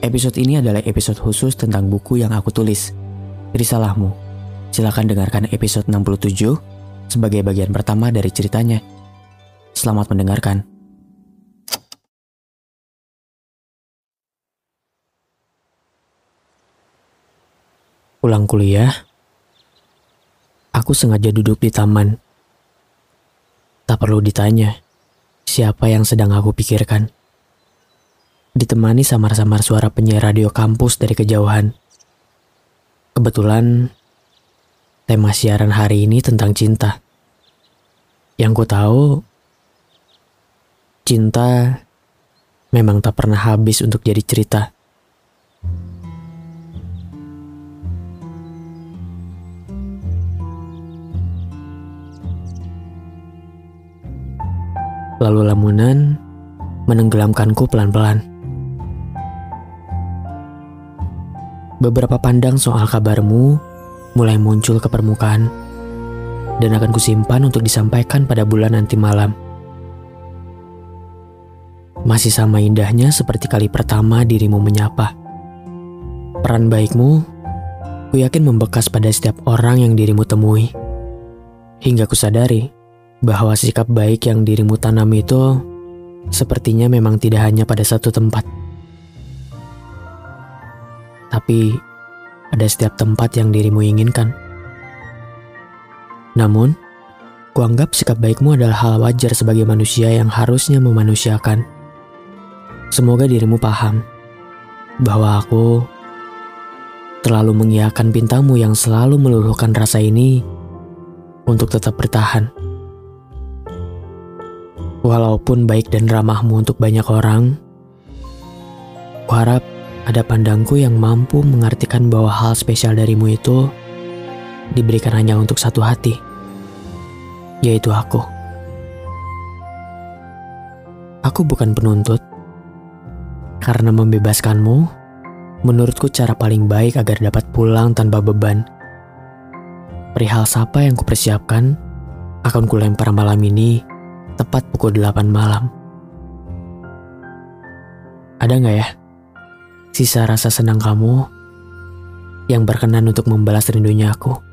Episode ini adalah episode khusus tentang buku yang aku tulis. Risalahmu. Silakan dengarkan episode 67 sebagai bagian pertama dari ceritanya. Selamat mendengarkan. Pulang kuliah, aku sengaja duduk di taman. Tak perlu ditanya, siapa yang sedang aku pikirkan. Ditemani samar-samar suara penyiar radio kampus dari kejauhan. Kebetulan, tema siaran hari ini tentang cinta. Yang ku tahu, cinta memang tak pernah habis untuk jadi cerita. Lalu lamunan menenggelamkanku pelan-pelan. Beberapa pandang soal kabarmu mulai muncul ke permukaan dan akan kusimpan untuk disampaikan pada bulan nanti malam. Masih sama indahnya seperti kali pertama dirimu menyapa. Peran baikmu, ku yakin membekas pada setiap orang yang dirimu temui. Hingga ku sadari bahwa sikap baik yang dirimu tanam itu sepertinya memang tidak hanya pada satu tempat. Tapi pada setiap tempat yang dirimu inginkan. Namun, kuanggap sikap baikmu adalah hal wajar sebagai manusia yang harusnya memanusiakan. Semoga dirimu paham bahwa aku terlalu mengiakan pintamu yang selalu meluluhkan rasa ini untuk tetap bertahan. Walaupun baik dan ramahmu untuk banyak orang, kuharap ada pandangku yang mampu mengartikan bahwa hal spesial darimu itu diberikan hanya untuk satu hati, yaitu aku. Aku bukan penuntut, karena membebaskanmu menurutku cara paling baik agar dapat pulang tanpa beban. Perihal siapa yang kupersiapkan akan kulempar malam ini tepat pukul 8 malam. Ada nggak ya sisa rasa senang kamu yang berkenan untuk membalas rindunya aku?